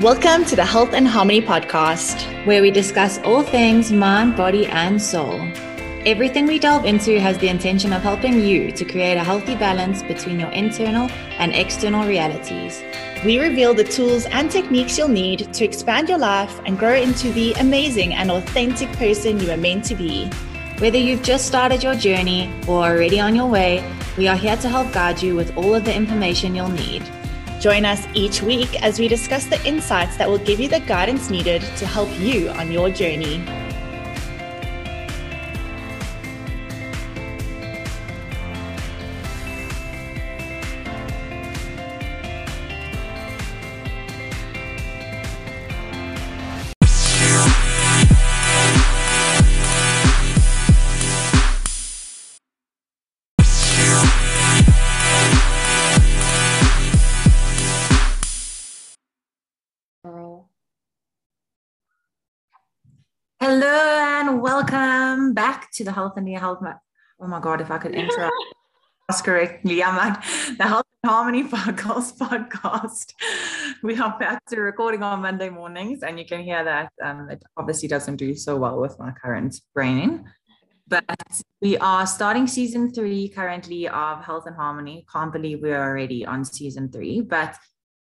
Welcome to the Health and Harmony podcast, where we discuss all things mind, body, and soul. Everything we delve into has the intention of helping you to create a healthy balance between your internal and external realities. We reveal the tools and techniques you'll need to expand your life and grow into the amazing and authentic person you are meant to be. Whether you've just started your journey or already on your way, we are here to help guide you with all of the information you'll need. Join us each week as we discuss the insights that will give you the guidance needed to help you on your journey. Welcome back to the Health and the Health. Oh my God, if I could enter correctly, I'm like the Health and Harmony Podcast podcast. We are back to recording on Monday mornings, and you can hear that um, it obviously doesn't do so well with my current brain. But we are starting season three currently of Health and Harmony. Can't believe we're already on season three, but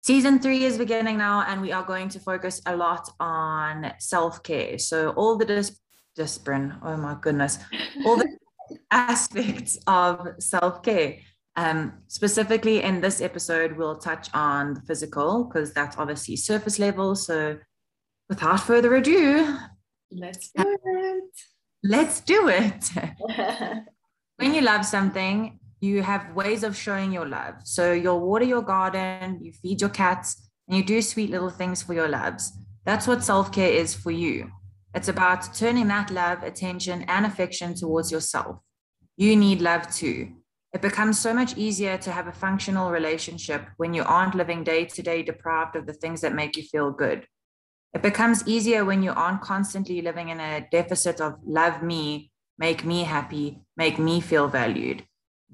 Season three is beginning now, and we are going to focus a lot on self care. So, all the dis- discipline. Oh my goodness. All the aspects of self care. Um, specifically in this episode, we'll touch on the physical because that's obviously surface level. So, without further ado, let's do it. Let's do it. when you love something, you have ways of showing your love. So, you'll water your garden, you feed your cats, and you do sweet little things for your loves. That's what self care is for you. It's about turning that love, attention, and affection towards yourself. You need love too. It becomes so much easier to have a functional relationship when you aren't living day to day deprived of the things that make you feel good. It becomes easier when you aren't constantly living in a deficit of love me, make me happy, make me feel valued,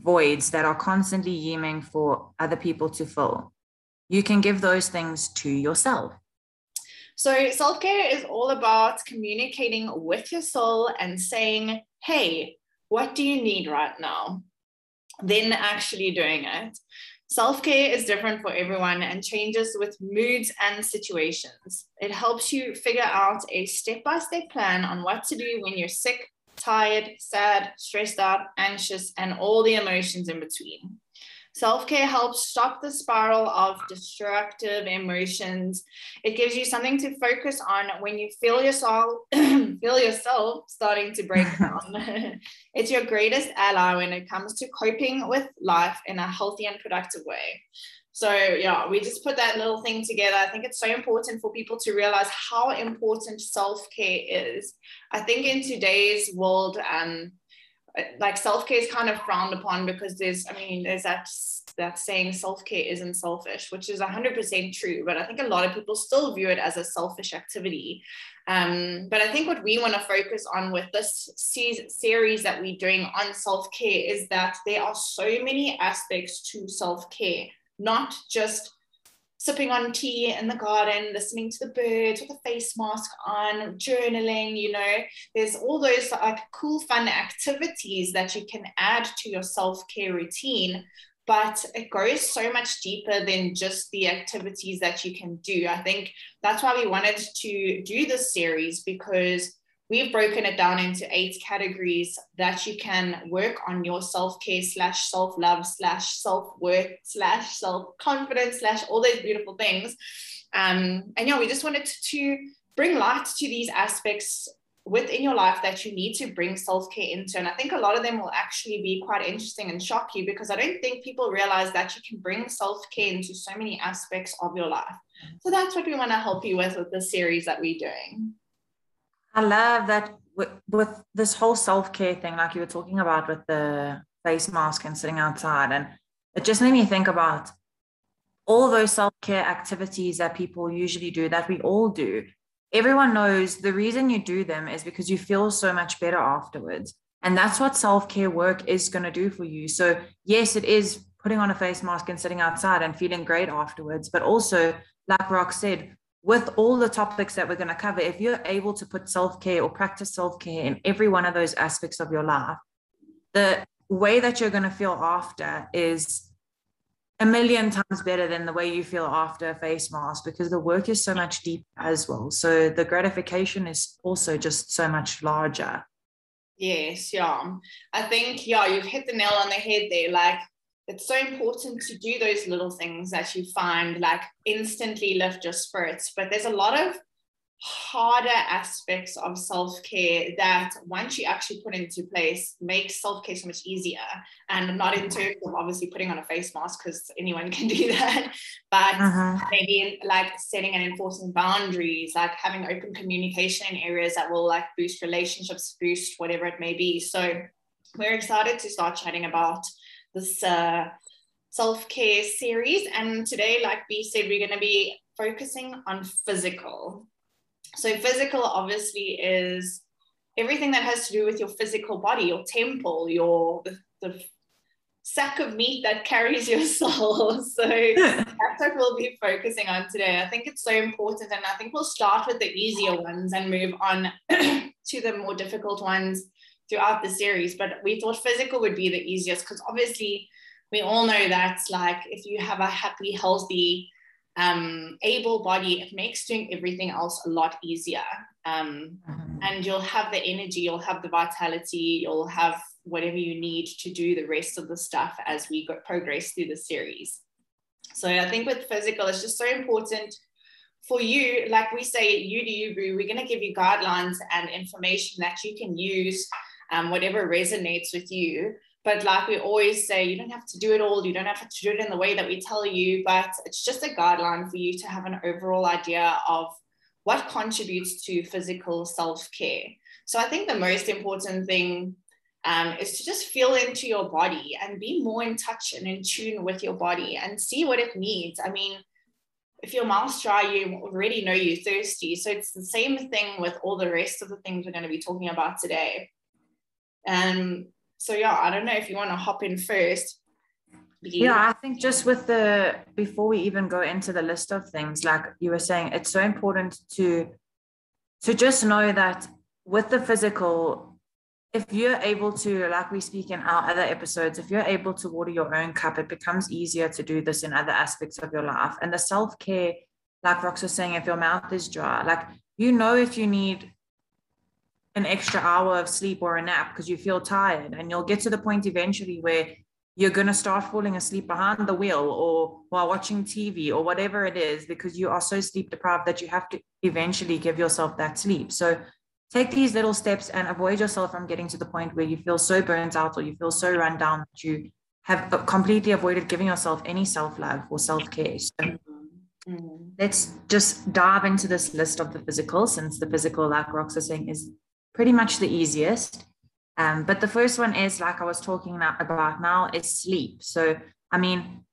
voids that are constantly yearning for other people to fill. You can give those things to yourself. So, self care is all about communicating with your soul and saying, hey, what do you need right now? Then actually doing it. Self care is different for everyone and changes with moods and situations. It helps you figure out a step by step plan on what to do when you're sick, tired, sad, stressed out, anxious, and all the emotions in between. Self care helps stop the spiral of destructive emotions. It gives you something to focus on when you feel yourself feel yourself starting to break down. it's your greatest ally when it comes to coping with life in a healthy and productive way. So yeah, we just put that little thing together. I think it's so important for people to realize how important self care is. I think in today's world, um, like self-care is kind of frowned upon because there's i mean there's that that saying self-care isn't selfish which is 100% true but i think a lot of people still view it as a selfish activity um, but i think what we want to focus on with this series that we're doing on self-care is that there are so many aspects to self-care not just sipping on tea in the garden, listening to the birds with a face mask on, journaling, you know, there's all those like cool, fun activities that you can add to your self-care routine. But it goes so much deeper than just the activities that you can do. I think that's why we wanted to do this series because we've broken it down into eight categories that you can work on your self-care slash self-love slash self-worth slash self-confidence slash all those beautiful things. Um, and yeah we just wanted to bring light to these aspects within your life that you need to bring self-care into. And i think a lot of them will actually be quite interesting and shock you because i don't think people realize that you can bring self-care into so many aspects of your life. So that's what we want to help you with with the series that we're doing I love that with, with this whole self care thing, like you were talking about with the face mask and sitting outside. And it just made me think about all those self care activities that people usually do, that we all do. Everyone knows the reason you do them is because you feel so much better afterwards. And that's what self care work is going to do for you. So, yes, it is putting on a face mask and sitting outside and feeling great afterwards. But also, like Rox said, with all the topics that we're going to cover, if you're able to put self care or practice self care in every one of those aspects of your life, the way that you're going to feel after is a million times better than the way you feel after a face mask because the work is so much deeper as well. So the gratification is also just so much larger. Yes, yeah. I think, yeah, you've hit the nail on the head there. Like, it's so important to do those little things that you find like instantly lift your spirits. But there's a lot of harder aspects of self-care that once you actually put into place makes self-care so much easier and not in terms of obviously putting on a face mask because anyone can do that but uh-huh. maybe in, like setting and enforcing boundaries like having open communication in areas that will like boost relationships boost whatever it may be so we're excited to start chatting about this uh, self-care series and today like b said we're going to be focusing on physical so physical obviously is everything that has to do with your physical body, your temple, your the, the sack of meat that carries your soul. So that's what we'll be focusing on today. I think it's so important, and I think we'll start with the easier ones and move on to the more difficult ones throughout the series. But we thought physical would be the easiest because obviously we all know that like if you have a happy, healthy um, able body, it makes doing everything else a lot easier. Um, mm-hmm. And you'll have the energy, you'll have the vitality, you'll have whatever you need to do the rest of the stuff as we go, progress through the series. So I think with physical, it's just so important for you, like we say, you do you, boo. We're going to give you guidelines and information that you can use, um, whatever resonates with you. But like we always say, you don't have to do it all. You don't have to do it in the way that we tell you, but it's just a guideline for you to have an overall idea of what contributes to physical self care. So I think the most important thing um, is to just feel into your body and be more in touch and in tune with your body and see what it needs. I mean, if your mouth's dry, you already know you're thirsty. So it's the same thing with all the rest of the things we're going to be talking about today. And so yeah, I don't know if you want to hop in first. Yeah, I think just with the before we even go into the list of things, like you were saying, it's so important to to just know that with the physical, if you're able to, like we speak in our other episodes, if you're able to water your own cup, it becomes easier to do this in other aspects of your life. And the self-care, like Rox was saying, if your mouth is dry, like you know if you need an extra hour of sleep or a nap because you feel tired. And you'll get to the point eventually where you're going to start falling asleep behind the wheel or while watching TV or whatever it is because you are so sleep deprived that you have to eventually give yourself that sleep. So take these little steps and avoid yourself from getting to the point where you feel so burnt out or you feel so run down that you have completely avoided giving yourself any self love or self care. So mm-hmm. let's just dive into this list of the physical, since the physical, like Rox is saying, is pretty much the easiest. Um, but the first one is like I was talking about now is sleep. So, I mean,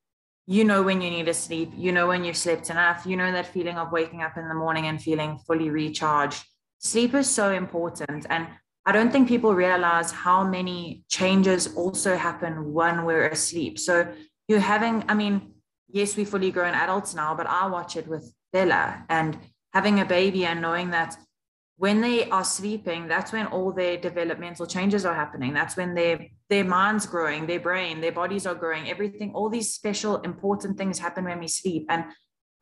you know when you need to sleep, you know when you've slept enough, you know that feeling of waking up in the morning and feeling fully recharged. Sleep is so important. And I don't think people realize how many changes also happen when we're asleep. So, you're having, I mean, yes, we're fully grown adults now, but I watch it with Bella and having a baby and knowing that when they are sleeping that's when all their developmental changes are happening. That's when their their mind's growing their brain their bodies are growing everything all these special important things happen when we sleep. And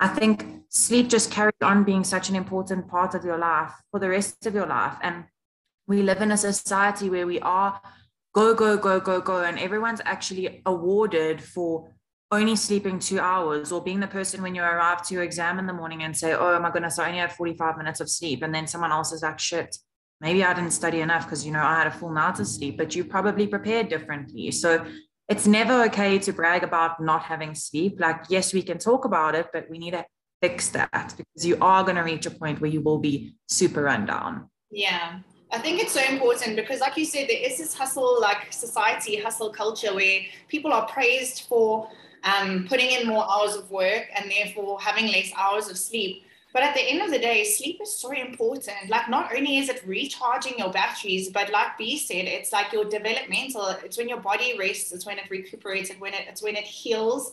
i think sleep just carries on being such an important part of your life for the rest of your life. And we live in a society where we are go go go go go and everyone's actually awarded for only sleeping two hours or being the person when you arrive to your exam in the morning and say, oh my goodness, I only had 45 minutes of sleep. And then someone else is like, shit, maybe I didn't study enough because, you know, I had a full night of sleep, but you probably prepared differently. So it's never okay to brag about not having sleep. Like, yes, we can talk about it, but we need to fix that because you are going to reach a point where you will be super run down. Yeah. I think it's so important because, like you said, there is this hustle, like society, hustle culture where people are praised for um, putting in more hours of work and therefore having less hours of sleep. But at the end of the day, sleep is so important. Like, not only is it recharging your batteries, but like B said, it's like your developmental. It's when your body rests. It's when it recuperates. It's when it, it's when it heals.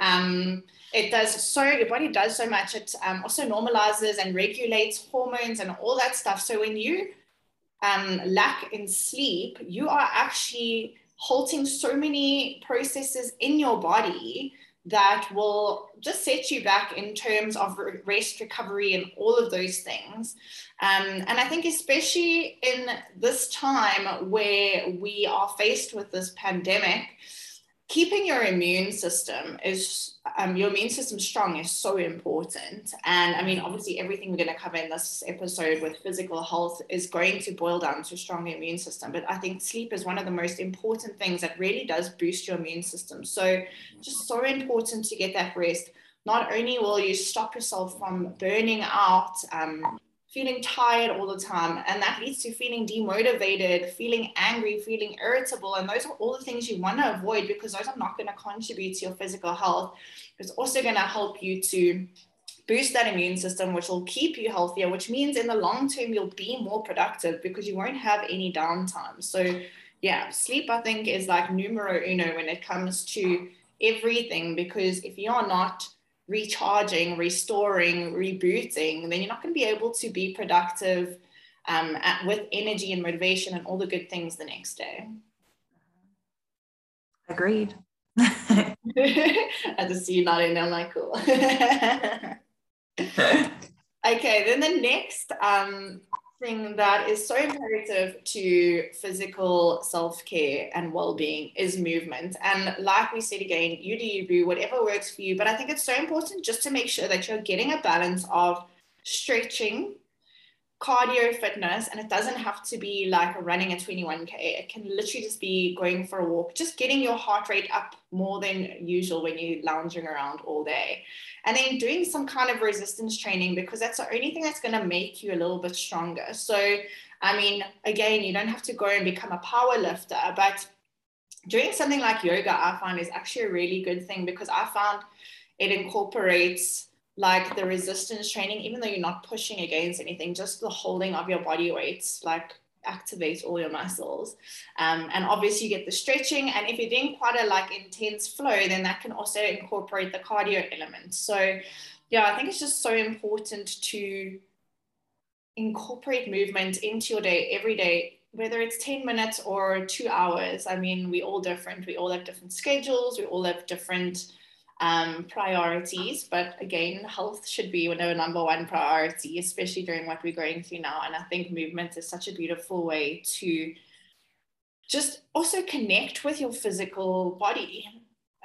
Um, it does so your body does so much. It um, also normalizes and regulates hormones and all that stuff. So when you um, lack in sleep, you are actually halting so many processes in your body that will just set you back in terms of rest recovery and all of those things. Um, and i think especially in this time where we are faced with this pandemic keeping your immune system is um, your immune system strong is so important. And i mean obviously everything we're going to cover in this episode with physical health is going to boil down to strong immune system. But i think sleep is one of the most important things that really does boost your immune system. So just so important to get that rest. Not only will you stop yourself from burning out um, feeling tired all the time. And that leads to feeling demotivated, feeling angry, feeling irritable. And those are all the things you want to avoid because those are not going to contribute to your physical health. It's also going to help you to boost that immune system, which will keep you healthier, which means in the long term, you'll be more productive because you won't have any downtime. So, yeah, sleep, I think, is like numero uno when it comes to everything because if you're not recharging, restoring, rebooting, then you're not going to be able to be productive um, at, with energy and motivation and all the good things the next day. Agreed. I just see you nodding I'm like, cool. okay, then the next um, thing that is so imperative to physical self-care and well-being is movement. And like we said again you do you whatever works for you. But i think it's so important just to make sure that you're getting a balance of stretching cardio fitness and it doesn't have to be like running a 21k it can literally just be going for a walk just getting your heart rate up more than usual when you're lounging around all day. And then doing some kind of resistance training because that's the only thing that's going to make you a little bit stronger. So i mean again you don't have to go and become a power lifter but doing something like yoga i find is actually a really good thing because i found it incorporates like the resistance training, even though you're not pushing against anything, just the holding of your body weights, like activates all your muscles. Um, and obviously you get the stretching. And if you're doing quite a like intense flow, then that can also incorporate the cardio element. So yeah, I think it's just so important to incorporate movement into your day every day, whether it's 10 minutes or two hours. I mean, we all different. We all have different schedules. We all have different um, priorities. But again, health should be our number one priority, especially during what we're going through now. And I think movement is such a beautiful way to just also connect with your physical body.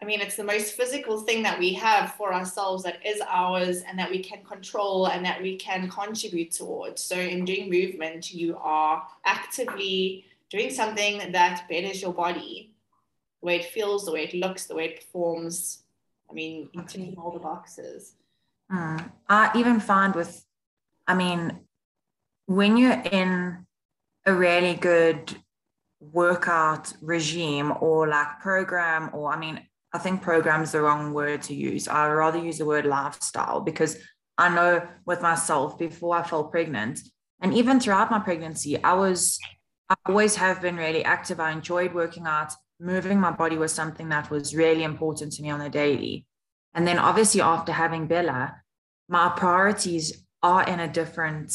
I mean, it's the most physical thing that we have for ourselves that is ours and that we can control and that we can contribute towards. So, in doing movement, you are actively doing something that betters your body, the way it feels, the way it looks, the way it performs, I mean, you tick all the boxes. Mm. I even find with, I mean, when you're in a really good workout regime or like program, or I mean, I think program is the wrong word to use. I'd rather use the word lifestyle because I know with myself before I fell pregnant, and even throughout my pregnancy, I was, I always have been really active. I enjoyed working out moving my body was something that was really important to me on a daily. And then obviously after having Bella, my priorities are in a different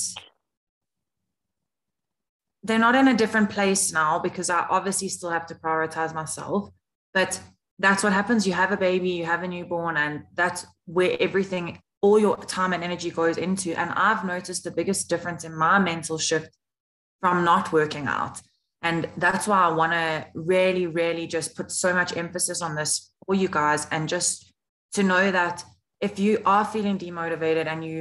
they're not in a different place now because I obviously still have to prioritize myself. But that's what happens. You have a baby, you have a newborn, and that's where everything, all your time and energy goes into. And I've noticed the biggest difference in my mental shift from not working out. And that's why I want to really, really just put so much emphasis on this for you guys and just to know that if you are feeling demotivated and you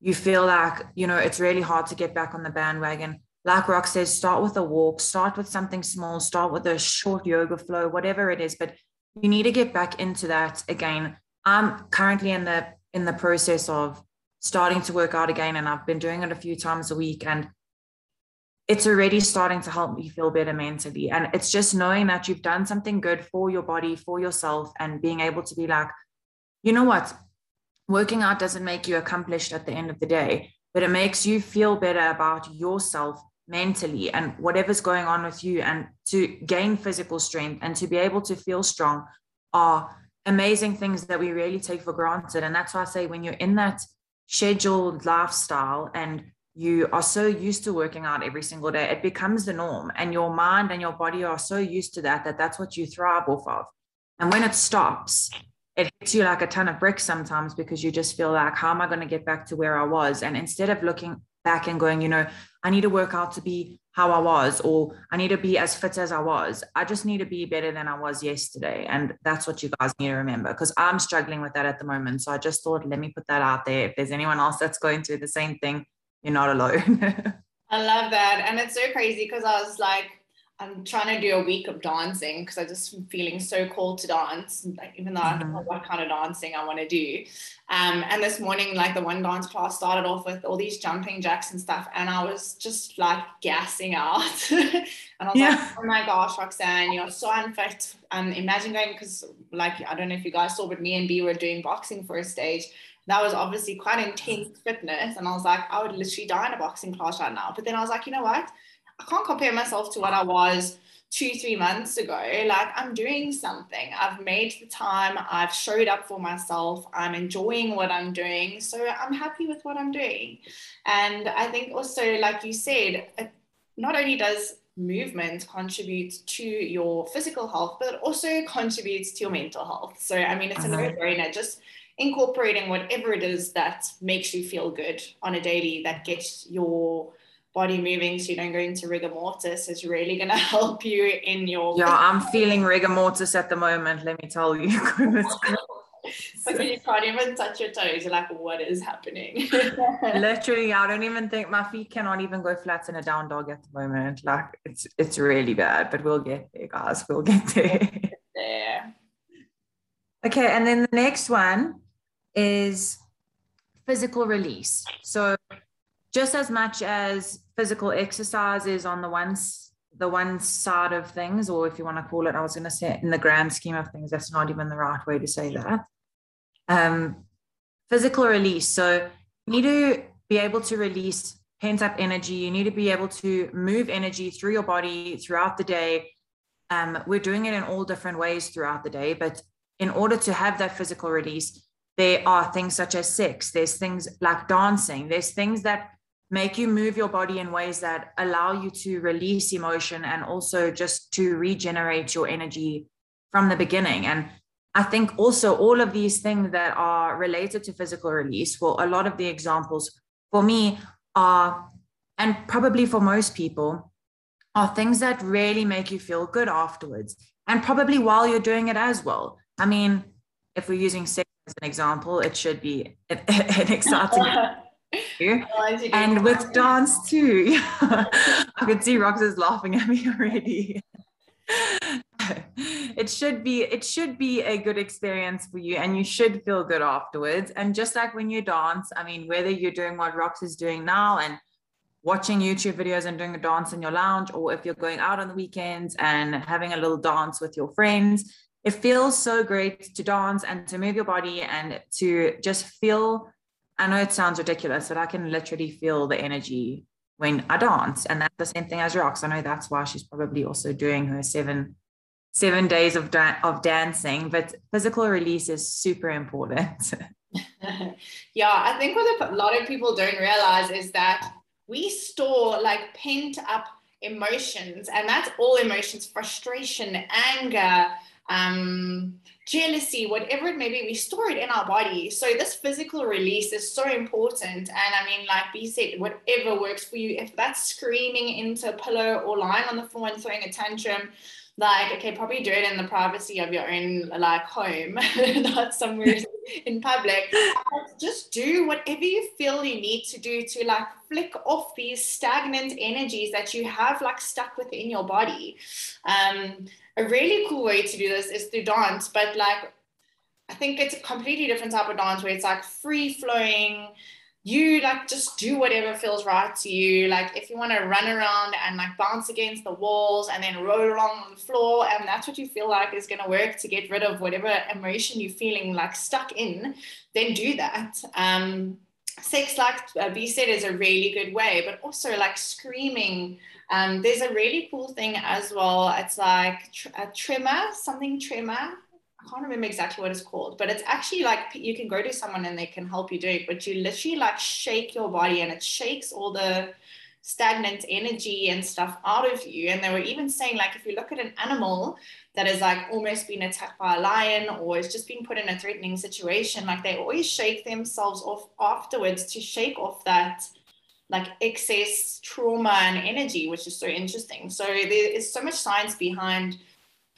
you feel like you know it's really hard to get back on the bandwagon like rox says start with a walk start with something small start with a short yoga flow whatever it is but you need to get back into that again. I'm currently in the in the process of starting to work out again and i've been doing it a few times a week and it's already starting to help me feel better mentally. And it's just knowing that you've done something good for your body, for yourself, and being able to be like, you know what? Working out doesn't make you accomplished at the end of the day, but it makes you feel better about yourself mentally and whatever's going on with you. And to gain physical strength and to be able to feel strong are amazing things that we really take for granted. And that's why I say when you're in that scheduled lifestyle and you are so used to working out every single day, it becomes the norm. And your mind and your body are so used to that that that's what you thrive off of. And when it stops, it hits you like a ton of bricks sometimes because you just feel like, how am I going to get back to where I was? And instead of looking back and going, you know, I need to work out to be how I was, or I need to be as fit as I was. I just need to be better than I was yesterday. And that's what you guys need to remember because I'm struggling with that at the moment. So I just thought, let me put that out there. If there's anyone else that's going through the same thing, you're not alone. I love that. And it's so crazy because I was like, I'm trying to do a week of dancing because I just feeling so called to dance, even though I don't know mm-hmm. what kind of dancing I want to do. Um, and this morning, like the one dance class started off with all these jumping jacks and stuff, and I was just like gassing out. and I was yeah. like, oh my gosh, Roxanne, you're so unfit. Um, imagine going because, like, I don't know if you guys saw, but me and B were doing boxing for a stage. That was obviously quite intense fitness, and I was like, I would literally die in a boxing class right now. But then I was like, you know what? I can't compare myself to what I was two, three months ago. Like I'm doing something. I've made the time. I've showed up for myself. I'm enjoying what I'm doing. So I'm happy with what I'm doing. And I think also, like you said, it not only does movement contribute to your physical health, but it also contributes to your mental health. So, I mean, it's a no brainer. Just incorporating whatever it is that makes you feel good on a daily that gets your body moving so you don't go into rigor mortis is really going to help you in your yeah i'm feeling rigor mortis at the moment let me tell you. Like when you can't even touch your toes you're like what is happening? Literally i don't even think my feet cannot even go flat in a down dog at the moment like it's it's really bad but we'll get there guys we'll get there. There. Okay and then the next one is physical release so just as much as physical exercise is on the one the one side of things, or if you want to call it, I was going to say in the grand scheme of things, that's not even the right way to say that. Um, physical release. So you need to be able to release pent up energy. You need to be able to move energy through your body throughout the day. Um, we're doing it in all different ways throughout the day, but in order to have that physical release, there are things such as sex. There's things like dancing. There's things that make you move your body in ways that allow you to release emotion and also just to regenerate your energy from the beginning. And I think also all of these things that are related to physical release, well, a lot of the examples for me are, and probably for most people, are things that really make you feel good afterwards. And probably while you're doing it as well. I mean, if we're using sex as an example, it should be an, an exciting and with dance too. I could see Rox is laughing at me already. it should be it should be a good experience for you and you should feel good afterwards and just like when you dance i mean whether you're doing what rox is doing now and watching youtube videos and doing a dance in your lounge or if you're going out on the weekends and having a little dance with your friends it feels so great to dance and to move your body and to just feel I know it sounds ridiculous, but I can literally feel the energy when I dance. And that's the same thing as Rox. I know that's why she's probably also doing her seven seven days of da- of dancing. But physical release is super important. yeah, I think what a lot of people don't realize is that we store like pent up emotions, and that's all emotions: frustration, anger, um, jealousy, whatever it may be, we store it in our body. So this physical release is so important. And I mean, like B said, whatever works for you, if that's screaming into a pillow or lying on the floor and throwing a tantrum, like okay probably do it in the privacy of your own like home not somewhere in public just do whatever you feel you need to do to like flick off these stagnant energies that you have like stuck within your body um a really cool way to do this is through dance, but like I think it's a completely different type of dance where it's like free flowing. You like just do whatever feels right to you. Like if you want to run around and like bounce against the walls and then roll along on the floor, and that's what you feel like is going to work to get rid of whatever emotion you're feeling like stuck in, then do that. Um, sex, like uh, B said, is a really good way, but also like screaming um, there's a really cool thing as well. It's like tr- a tremor, something tremor. I can't remember exactly what it's called, but it's actually like you can go to someone and they can help you do it, but you literally like shake your body and it shakes all the stagnant energy and stuff out of you. And they were even saying, like, if you look at an animal that has like almost been attacked by a lion or has just been put in a threatening situation, like they always shake themselves off afterwards to shake off that like excess trauma and energy, which is so interesting. So there is so much science behind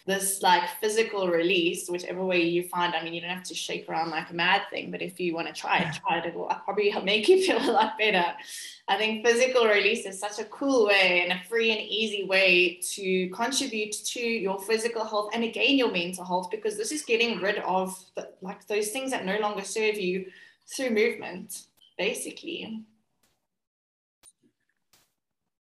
this like physical release, whichever way you find. I mean, you don't have to shake around like a mad thing, but if you want to try it, try it. It will probably make you feel a lot better. I think physical release is such a cool way and a free and easy way to contribute to your physical health and again your mental health because this is getting rid of the, like those things that no longer serve you through movement, basically.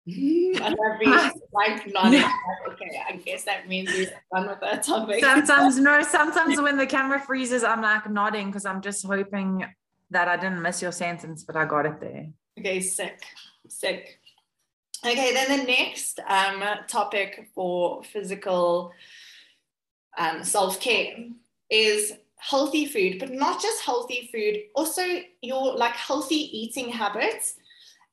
And like nodding. okay, I guess that means we're done with that topic. Sometimes no, sometimes when the camera freezes, I'm like nodding because I'm just hoping that I didn't miss your sentence, but I got it there. Okay, sick, sick. Okay, then the next um, topic for physical um, self care is healthy food, but not just healthy food, also your like healthy eating habits,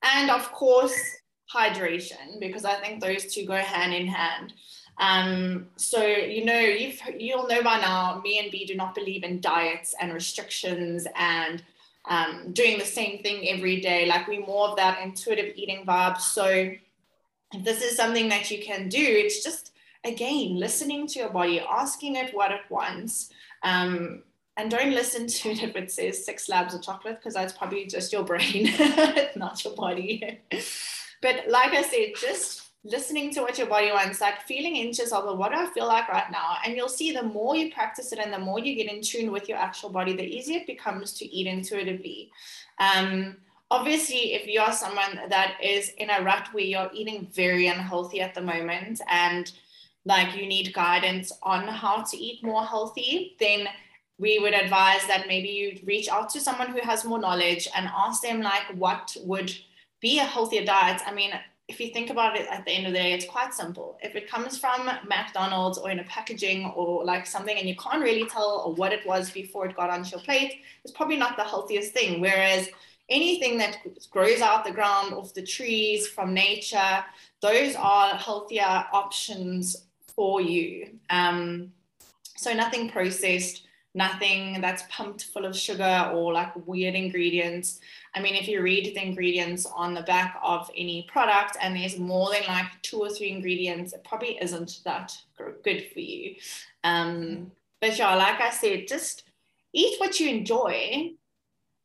and of course hydration because I think those two go hand in hand. Um, so you know you've you'll know by now me and B do not believe in diets and restrictions and um, doing the same thing every day. Like we more of that intuitive eating vibe. So if this is something that you can do, it's just again listening to your body, asking it what it wants. Um, and don't listen to it if it says six slabs of chocolate because that's probably just your brain, not your body. But like I said, just listening to what your body wants, like feeling inches of what do I feel like right now? And you'll see the more you practice it and the more you get in tune with your actual body, the easier it becomes to eat intuitively. Um, obviously, if you are someone that is in a rut where you're eating very unhealthy at the moment and like you need guidance on how to eat more healthy, then we would advise that maybe you reach out to someone who has more knowledge and ask them like what would be a healthier diet, I mean, if you think about it at the end of the day, it's quite simple. If it comes from McDonald's or in a packaging or like something and you can't really tell what it was before it got onto your plate, it's probably not the healthiest thing. Whereas anything that grows out the ground, off the trees, from nature, those are healthier options for you. Um, so nothing processed, nothing that's pumped full of sugar or like weird ingredients. I mean, if you read the ingredients on the back of any product and there's more than like two or three ingredients, it probably isn't that good for you. Um, but yeah, like I said, just eat what you enjoy,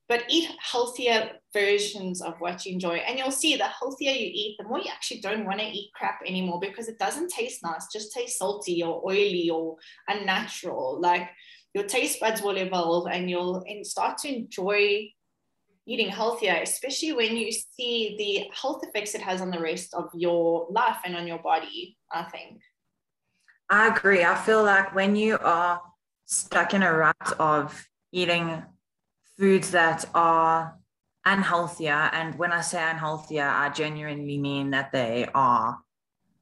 but eat healthier versions of what you enjoy. And you'll see the healthier you eat, the more you actually don't want to eat crap anymore because it doesn't taste nice, just tastes salty or oily or unnatural. Like your taste buds will evolve and you'll start to enjoy eating healthier, especially when you see the health effects it has on the rest of your life and on your body, I think. I agree. I feel like when you are stuck in a rut of eating foods that are unhealthier, and when I say unhealthier, I genuinely mean that they are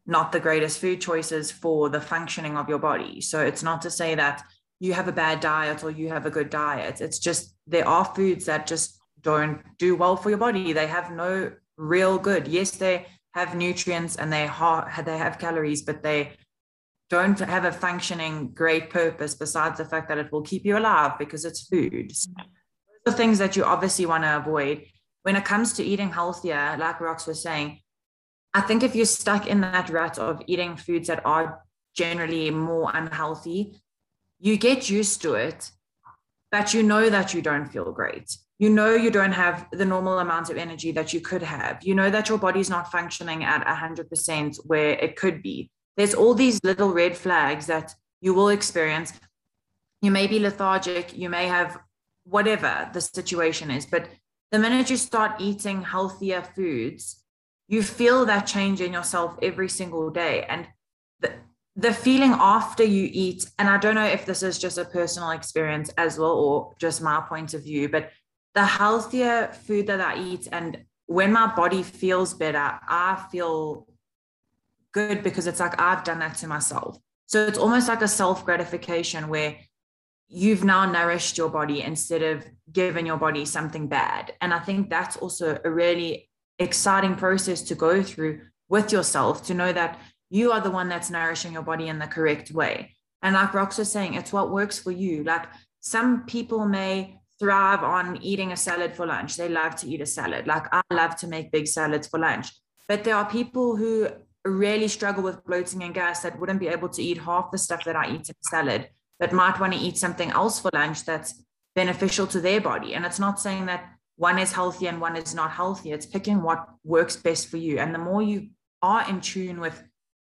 not the greatest food choices for the functioning of your body. So it's not to say that you have a bad diet or you have a good diet. It's just there are foods that just don't do well for your body. They have no real good. Yes, they have nutrients and they have, they have calories, but they don't have a functioning great purpose besides the fact that it will keep you alive because it's food. So mm-hmm. the things that you obviously want to avoid. When it comes to eating healthier, like Rox was saying, I think if you're stuck in that rut of eating foods that are generally more unhealthy, you get used to it, but you know that you don't feel great. You know you don't have the normal amount of energy that you could have. You know that your body's not functioning at 100% where it could be. There's all these little red flags that you will experience. You may be lethargic. You may have whatever the situation is but the minute you start eating healthier foods you feel that change in yourself every single day. And the, feeling after you eat and i don't know if this is just a personal experience as well or just my point of view but the healthier food that I eat and when my body feels better, I feel good because it's like I've done that to myself. So it's almost like a self gratification where you've now nourished your body instead of giving your body something bad. And I think that's also a really exciting process to go through with yourself to know that you are the one that's nourishing your body in the correct way. And like Rox was saying, it's what works for you. Like some people may thrive on eating a salad for lunch. They love to eat a salad. Like I love to make big salads for lunch. But there are people who really struggle with bloating and gas that wouldn't be able to eat half the stuff that I eat in a salad that might want to eat something else for lunch that's beneficial to their body. And it's not saying that one is healthy and one is not healthy. It's picking what works best for you. And the more you are in tune with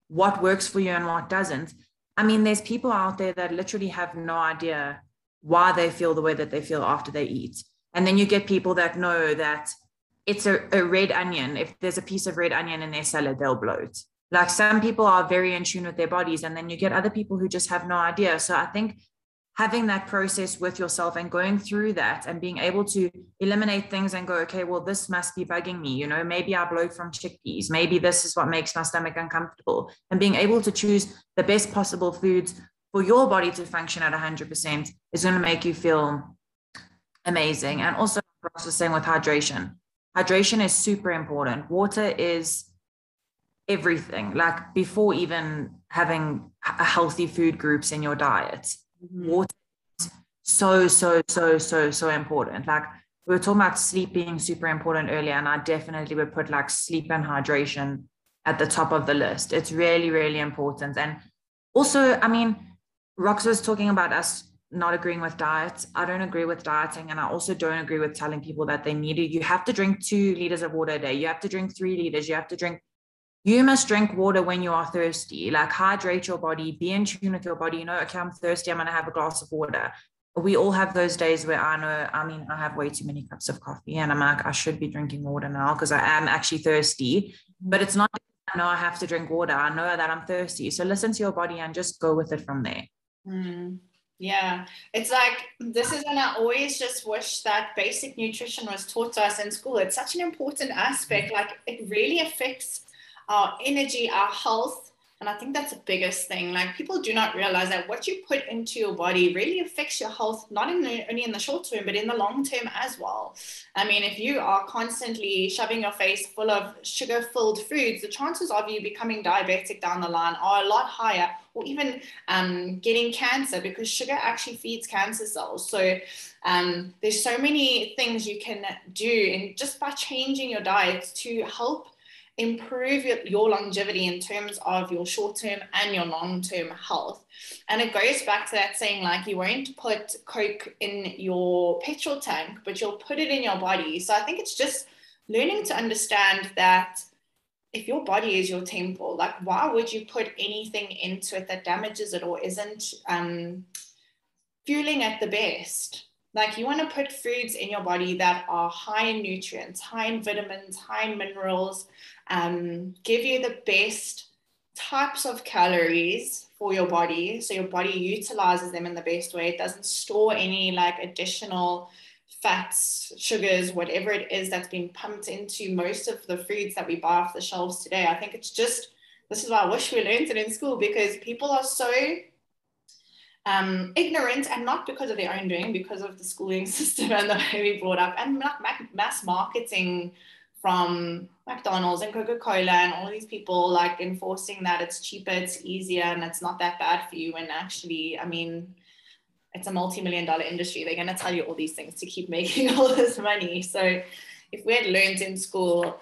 what works for you and what doesn't, I mean, there's people out there that literally have no idea why they feel the way that they feel after they eat. And then you get people that know that it's a, a red onion. If there's a piece of red onion in their salad, they'll bloat like some people are very in tune with their bodies and then you get other people who just have no idea so i think having that process with yourself and going through that and being able to eliminate things and go okay well this must be bugging me you know maybe i bloat from chickpeas maybe this is what makes my stomach uncomfortable and being able to choose the best possible foods for your body to function at 100% is going to make you feel amazing. And also processing with hydration hydration is super important. Water is everything like before even having healthy food groups in your diet water so so so so so important. Like we were talking about sleep being super important earlier and i definitely would put like sleep and hydration at the top of the list. It's really really important. And also i mean rox was talking about us not agreeing with diets. I don't agree with dieting and i also don't agree with telling people that they need it. You have to drink two liters of water a day. You have to drink three liters. You have to drink you must drink water when you are thirsty. Like hydrate your body be in tune with your body you know okay i'm thirsty i'm going to have a glass of water. We all have those days where i know i mean i have way too many cups of coffee and i'm like i should be drinking water now because i am actually thirsty. But it's not i know i have to drink water i know that i'm thirsty. So listen to your body and just go with it from there. Mm. Yeah, it's like this is when I always just wish that basic nutrition was taught to us in school. It's such an important aspect. Like it really affects our energy, our health. And I think that's the biggest thing. Like people do not realize that what you put into your body really affects your health, not in the, only in the short term, but in the long term as well. I mean, if you are constantly shoving your face full of sugar filled foods, the chances of you becoming diabetic down the line are a lot higher, or even um, getting cancer because sugar actually feeds cancer cells. So um, there's so many things you can do, and just by changing your diet to help improve your, your longevity in terms of your short term and your long term health. And it goes back to that saying, like, you won't put Coke in your petrol tank, but you'll put it in your body. So I think it's just learning to understand that if your body is your temple, like, why would you put anything into it that damages it or isn't um, fueling at the best? Like you want to put foods in your body that are high in nutrients, high in vitamins, high in minerals, um, give you the best types of calories for your body. So your body utilizes them in the best way. It doesn't store any like additional fats, sugars, whatever it is that's been pumped into most of the foods that we buy off the shelves today. I think it's just this is why I wish we learned it in school because people are so um, ignorant and not because of their own doing, because of the schooling system and the way we brought up, and mass marketing from McDonald's and Coca Cola and all these people like enforcing that it's cheaper, it's easier, and it's not that bad for you. And actually, I mean, it's a multi million dollar industry. They're going to tell you all these things to keep making all this money. So, if we had learned in school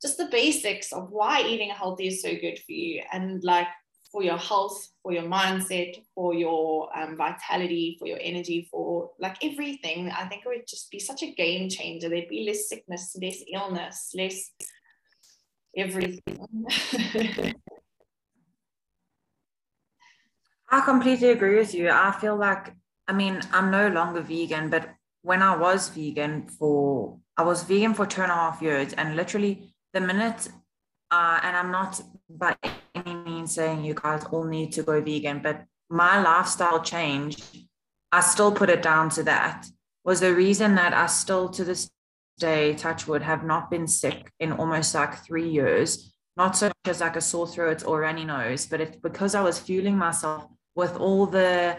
just the basics of why eating healthy is so good for you and like for your health, for your mindset, for your um, vitality, for your energy, for like everything. I think it would just be such a game changer. There'd be less sickness, less illness, less everything. I completely agree with you. I feel like, I mean, I'm no longer vegan, but when I was vegan for, I was vegan for two and a half years, and literally the minute, uh, and I'm not by any means saying you guys all need to go vegan, but my lifestyle change, I still put it down to that, was the reason that I still to this day, touchwood, have not been sick in almost like three years. Not so much as like a sore throat or runny nose, but it's because I was fueling myself with all the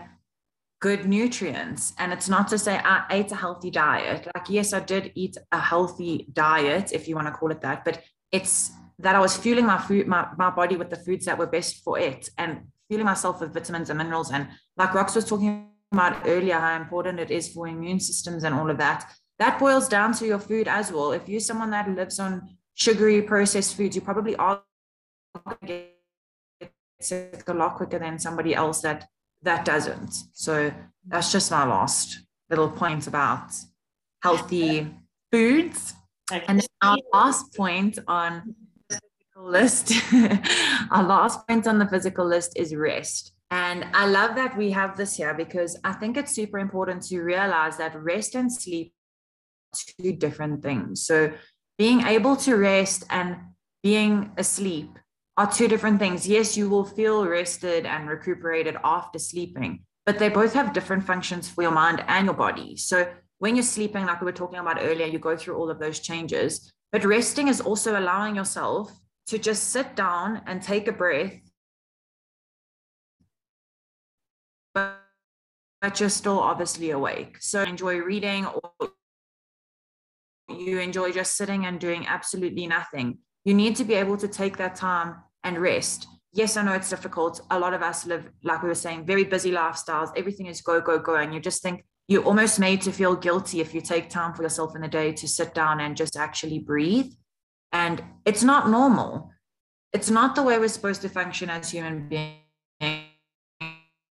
good nutrients. And it's not to say I ate a healthy diet. Like, yes, I did eat a healthy diet, if you want to call it that, but it's that I was fueling my food, my, my body with the foods that were best for it and fueling myself with vitamins and minerals. And like Rox was talking about earlier, how important it is for immune systems and all of that. That boils down to your food as well. If you're someone that lives on sugary processed foods, you probably are going to get sick a lot quicker than somebody else that that doesn't. So that's just my last little point about healthy foods. And then our last point on list, our last point on the physical list is rest. And I love that we have this here because I think it's super important to realize that rest and sleep are two different things. So being able to rest and being asleep are two different things. Yes, you will feel rested and recuperated after sleeping, but they both have different functions for your mind and your body. So when you're sleeping, like we were talking about earlier, you go through all of those changes. But resting is also allowing yourself to just sit down and take a breath, but, but you're still obviously awake. So enjoy reading or you enjoy just sitting and doing absolutely nothing you need to be able to take that time and rest. Yes, I know it's difficult. A lot of us live, like we were saying, very busy lifestyles. Everything is go, go, go. And you just think you're almost made to feel guilty if you take time for yourself in the day to sit down and just actually breathe. And it's not normal. It's not the way we're supposed to function as human beings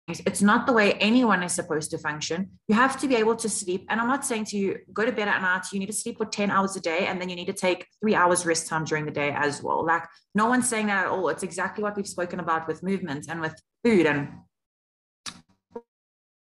it's not the way anyone is supposed to function. You have to be able to sleep. And I'm not saying to you, go to bed at night, you need to sleep for 10 hours a day, and then you need to take three hours rest time during the day as well. Like, no one's saying that at all. It's exactly what we've spoken about with movement and with food and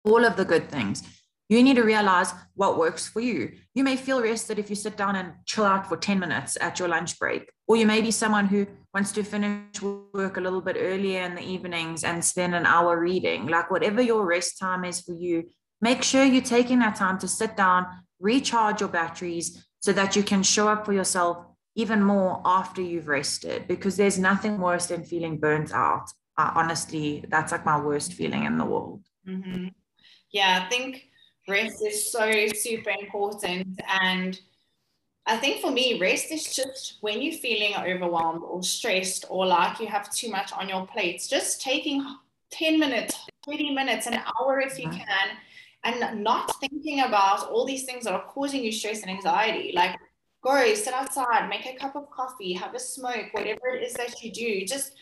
all of the good things. You need to realize what works for you. You may feel rested if you sit down and chill out for 10 minutes at your lunch break. Or you may be someone who wants to finish work a little bit earlier in the evenings and spend an hour reading. Like whatever your rest time is for you, make sure you're taking that time to sit down, recharge your batteries so that you can show up for yourself even more after you've rested because there's nothing worse than feeling burnt out. Honestly, that's like my worst feeling in the world. Mm-hmm. Yeah, I think rest is so super important. And I think for me, rest is just when you're feeling overwhelmed or stressed or like you have too much on your plates, just taking 10 minutes, 20 minutes, an hour if you can, and not thinking about all these things that are causing you stress and anxiety. Like, go sit outside, make a cup of coffee, have a smoke, whatever it is that you do. Just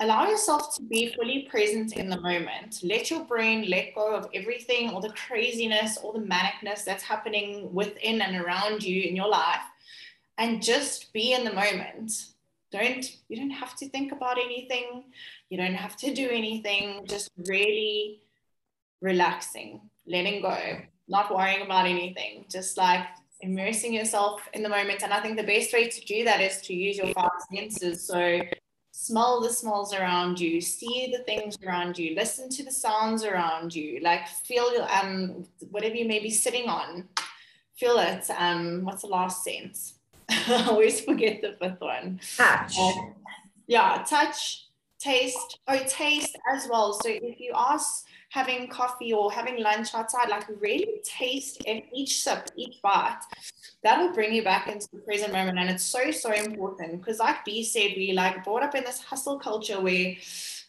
allow yourself to be fully present in the moment. Let your brain let go of everything, all the craziness, all the manicness that's happening within and around you in your life, and just be in the moment. Don't you don't have to think about anything. You don't have to do anything. Just really relaxing, letting go, not worrying about anything. Just like immersing yourself in the moment. And I think the best way to do that is to use your five senses. So smell the smells around you, see the things around you, listen to the sounds around you, like feel um whatever you may be sitting on, feel it. Um, what's the last sense? I always forget the fifth one. Touch. Um, yeah, touch, taste. Oh, taste as well. So if you ask having coffee or having lunch outside, like really taste in each sip, each bite. That'll bring you back into the present moment. And it's so, so important because, like B said, we like brought up in this hustle culture where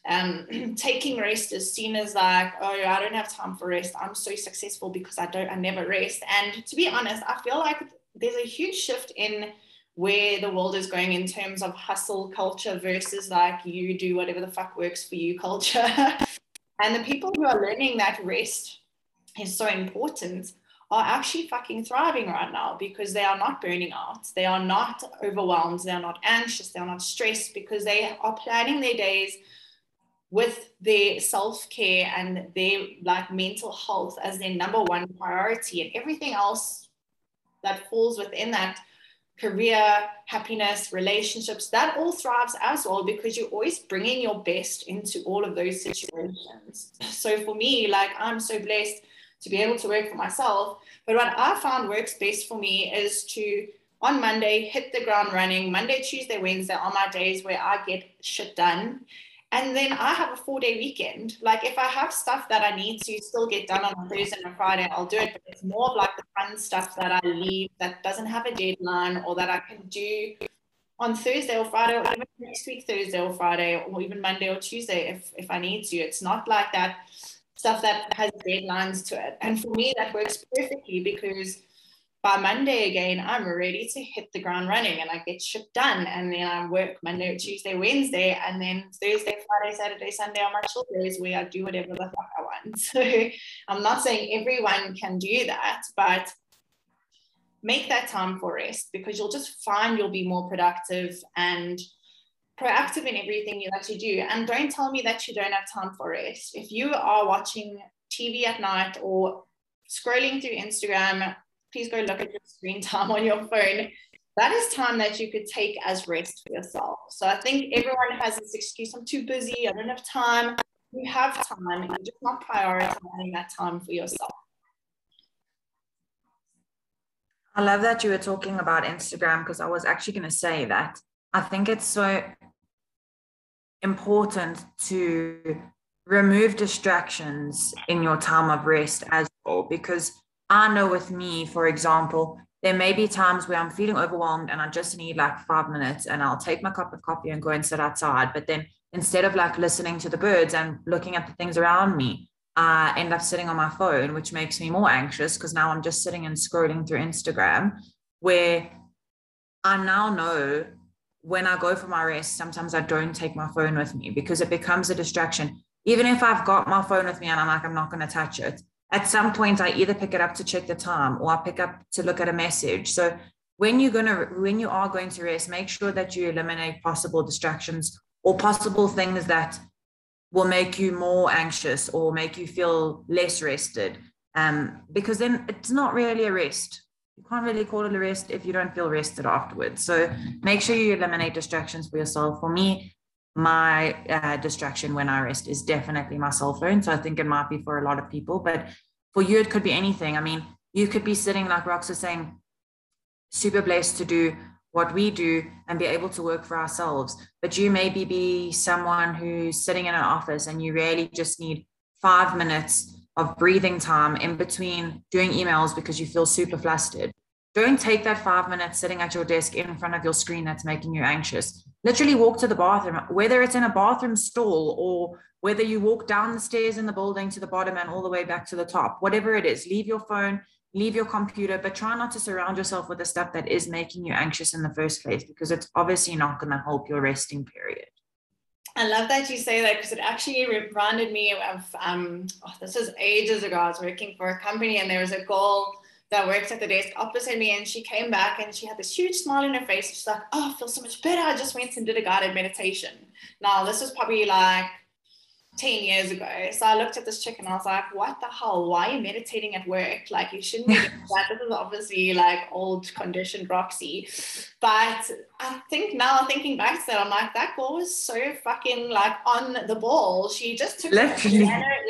um, taking rest is seen as like, oh, I don't have time for rest. I'm so successful because I don't, I never rest. And to be honest, I feel like there's a huge shift in where the world is going in terms of hustle culture versus like you do whatever the fuck works for you culture. And the people who are learning that rest is so important are actually fucking thriving right now because they are not burning out. They are not overwhelmed. They are not anxious. They are not stressed because they are planning their days with their self-care and their like mental health as their number one priority and everything else that falls within that career, happiness, relationships, that all thrives as well because you're always bringing your best into all of those situations. So for me, like I'm so blessed to be able to work for myself. But what I found works best for me is to on Monday hit the ground running. Monday, Tuesday, Wednesday are my days where I get shit done. And then I have a four day weekend. Like if I have stuff that I need to still get done on a Thursday and a Friday, I'll do it. But it's more of like the fun stuff that I leave that doesn't have a deadline or that I can do on Thursday or Friday or even next week, Thursday or Friday, or even Monday or Tuesday if, if I need to. It's not like that stuff that has deadlines to it. And for me, that works perfectly because by Monday again, I'm ready to hit the ground running and I get shit done. And then I work Monday, Tuesday, Wednesday, and then Thursday, Friday, Saturday, Sunday are my chill days where I do whatever the fuck I want. So I'm not saying everyone can do that, but make that time for rest because you'll just find you'll be more productive and proactive in everything you actually do. And don't tell me that you don't have time for rest. If you are watching TV at night or scrolling through Instagram, please go look at your screen time on your phone. That is time that you could take as rest for yourself. So I think everyone has this excuse I'm too busy, I don't have time. You have time, you're just not prioritizing that time for yourself. I love that you were talking about Instagram because I was actually going to say that I think it's so important to remove distractions in your time of rest as well because I know with me, for example, there may be times where I'm feeling overwhelmed and I just need like five minutes and I'll take my cup of coffee and go and sit outside. But then instead of like listening to the birds and looking at the things around me, I end up sitting on my phone, which makes me more anxious because now I'm just sitting and scrolling through Instagram where I now know when I go for my rest, sometimes I don't take my phone with me because it becomes a distraction. Even if I've got my phone with me and I'm like, I'm not going to touch it, at some point I either pick it up to check the time or I pick up to look at a message. So when you're going to, when you are going to rest, make sure that you eliminate possible distractions or possible things that will make you more anxious or make you feel less rested. Um, because then it's not really a rest. You can't really call it a rest if you don't feel rested afterwards. So make sure you eliminate distractions for yourself. For me, my uh, distraction when I rest is definitely my cell phone. So I think it might be for a lot of people, but for you, it could be anything. I mean, you could be sitting, like Rox was saying, super blessed to do what we do and be able to work for ourselves. But you maybe be someone who's sitting in an office and you really just need five minutes of breathing time in between doing emails because you feel super flustered. Don't take that five minutes sitting at your desk in front of your screen that's making you anxious. Literally walk to the bathroom, whether it's in a bathroom stall or whether you walk down the stairs in the building to the bottom and all the way back to the top, whatever it is, leave your phone, leave your computer, but try not to surround yourself with the stuff that is making you anxious in the first place because it's obviously not going to help your resting period. I love that you say that because it actually reminded me of um, oh, this was ages ago. I was working for a company and there was a girl that works at the desk opposite me and she came back and she had this huge smile on her face. She's like, Oh, I feel so much better. I just went and did a guided meditation. Now, this was probably like 10 years ago. So I looked at this chick and I was like, what the hell? Why are you meditating at work? Like, you shouldn't be doing that. This is obviously like old conditioned Roxy. But I think now thinking back to that, I'm like, that girl was so fucking like on the ball. She just took her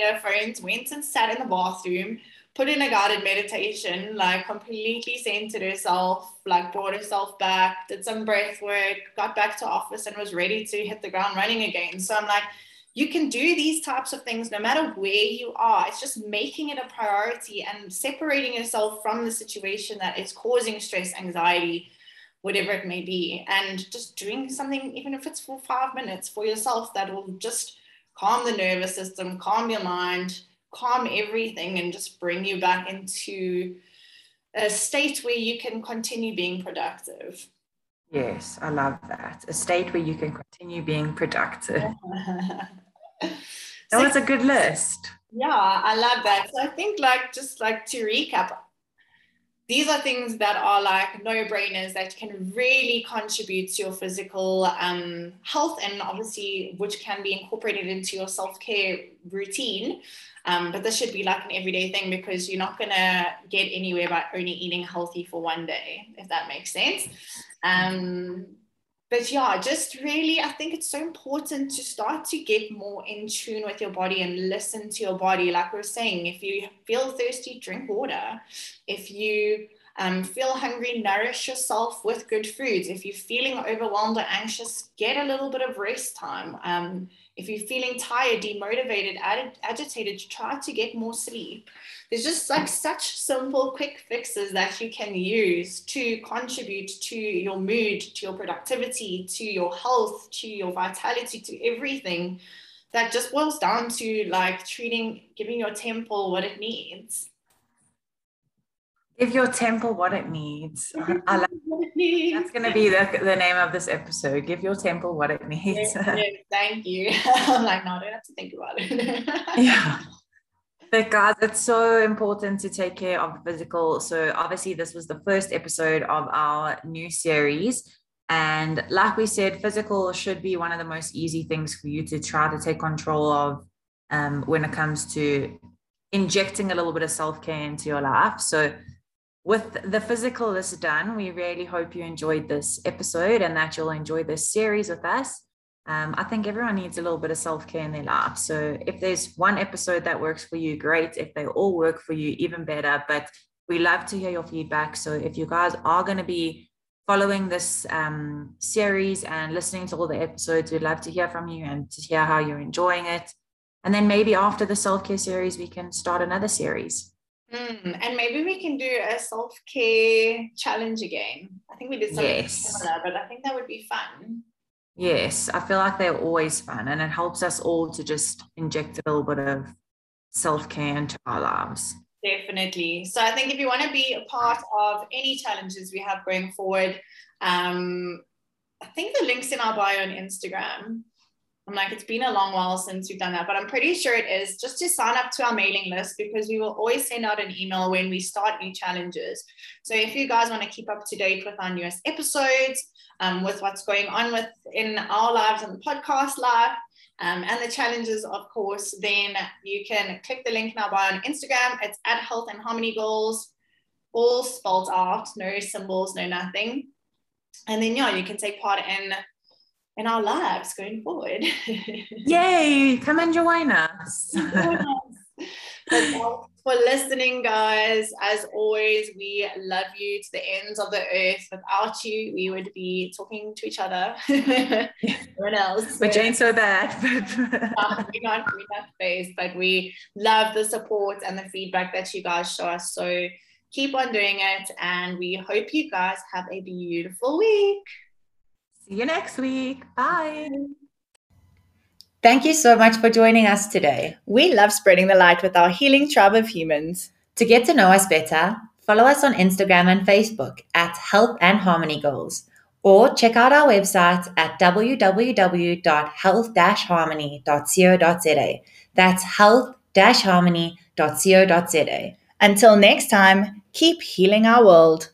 earphones, went and sat in the bathroom, put in a guided meditation, like completely centered herself, like brought herself back, did some breath work, got back to office and was ready to hit the ground running again. So I'm like, you can do these types of things no matter where you are. It's just making it a priority and separating yourself from the situation that is causing stress, anxiety, whatever it may be, and just doing something, even if it's for five minutes for yourself, that will just calm the nervous system, calm your mind, calm everything, and just bring you back into a state where you can continue being productive. Yes, I love that. A state where you can continue being productive. that so, was a good list. Yeah, I love that. So I think like just like to recap, these are things that are like no-brainers that can really contribute to your physical um, health and obviously which can be incorporated into your self-care routine. Um, but this should be like an everyday thing because you're not going to get anywhere by only eating healthy for one day if that makes sense. Um, but yeah, just really, I think it's so important to start to get more in tune with your body and listen to your body. Like we are saying, if you feel thirsty, drink water. If you Um, feel hungry, nourish yourself with good foods. If you're feeling overwhelmed or anxious, get a little bit of rest time. Um, if you're feeling tired, demotivated, ag- agitated, try to get more sleep. There's just like such simple, quick fixes that you can use to contribute to your mood, to your productivity, to your health, to your vitality, to everything that just boils down to like treating, giving your temple what it needs. Give your temple what it needs. I like that's going to be the, the name of this episode. Give your temple what it needs. Yes, yes, thank you. I'm like, no, I don't have to think about it. yeah. But guys, it's so important to take care of the physical. So obviously, this was the first episode of our new series. And like we said, physical should be one of the most easy things for you to try to take control of um, when it comes to injecting a little bit of self care into your life. So with the physical is done, we really hope you enjoyed this episode and that you'll enjoy this series with us. Um, I think everyone needs a little bit of self care in their life. So if there's one episode that works for you, great. If they all work for you, even better. But we love to hear your feedback. So if you guys are going to be following this um, series and listening to all the episodes, we'd love to hear from you and to hear how you're enjoying it. And then maybe after the self care series, we can start another series. Mm, and maybe we can do a self care challenge again. I think we did something yes. similar, but I think that would be fun. Yes, I feel like they're always fun and it helps us all to just inject a little bit of self care into our lives. Definitely. So I think if you want to be a part of any challenges we have going forward, um, I think the link's in our bio on Instagram. I'm like, it's been a long while since we've done that, but I'm pretty sure it is just to sign up to our mailing list because we will always send out an email when we start new challenges. So if you guys want to keep up to date with our newest episodes, um, with what's going on with in our lives and the podcast life, um, and the challenges, of course, then you can click the link in our bio on Instagram. It's at Health and Harmony Goals, all spelled out, no symbols, no nothing. And then yeah, you can take part in in our lives going forward. Yay! Come and join us. for listening, guys. As always, we love you to the ends of the earth. Without you, we would be talking to each other. Everyone else. But Jane's so bad. Um, we can't read that face, but we love the support and the feedback that you guys show us. So keep on doing it. And we hope you guys have a beautiful week. See you next week. Bye. Thank you so much for joining us today. We love spreading the light with our healing tribe of humans. To get to know us better, follow us on Instagram and Facebook at Health and Harmony Goals, or check out our website at www.health-harmony.co.za. That's health-harmony.co.za. Until next time, keep healing our world.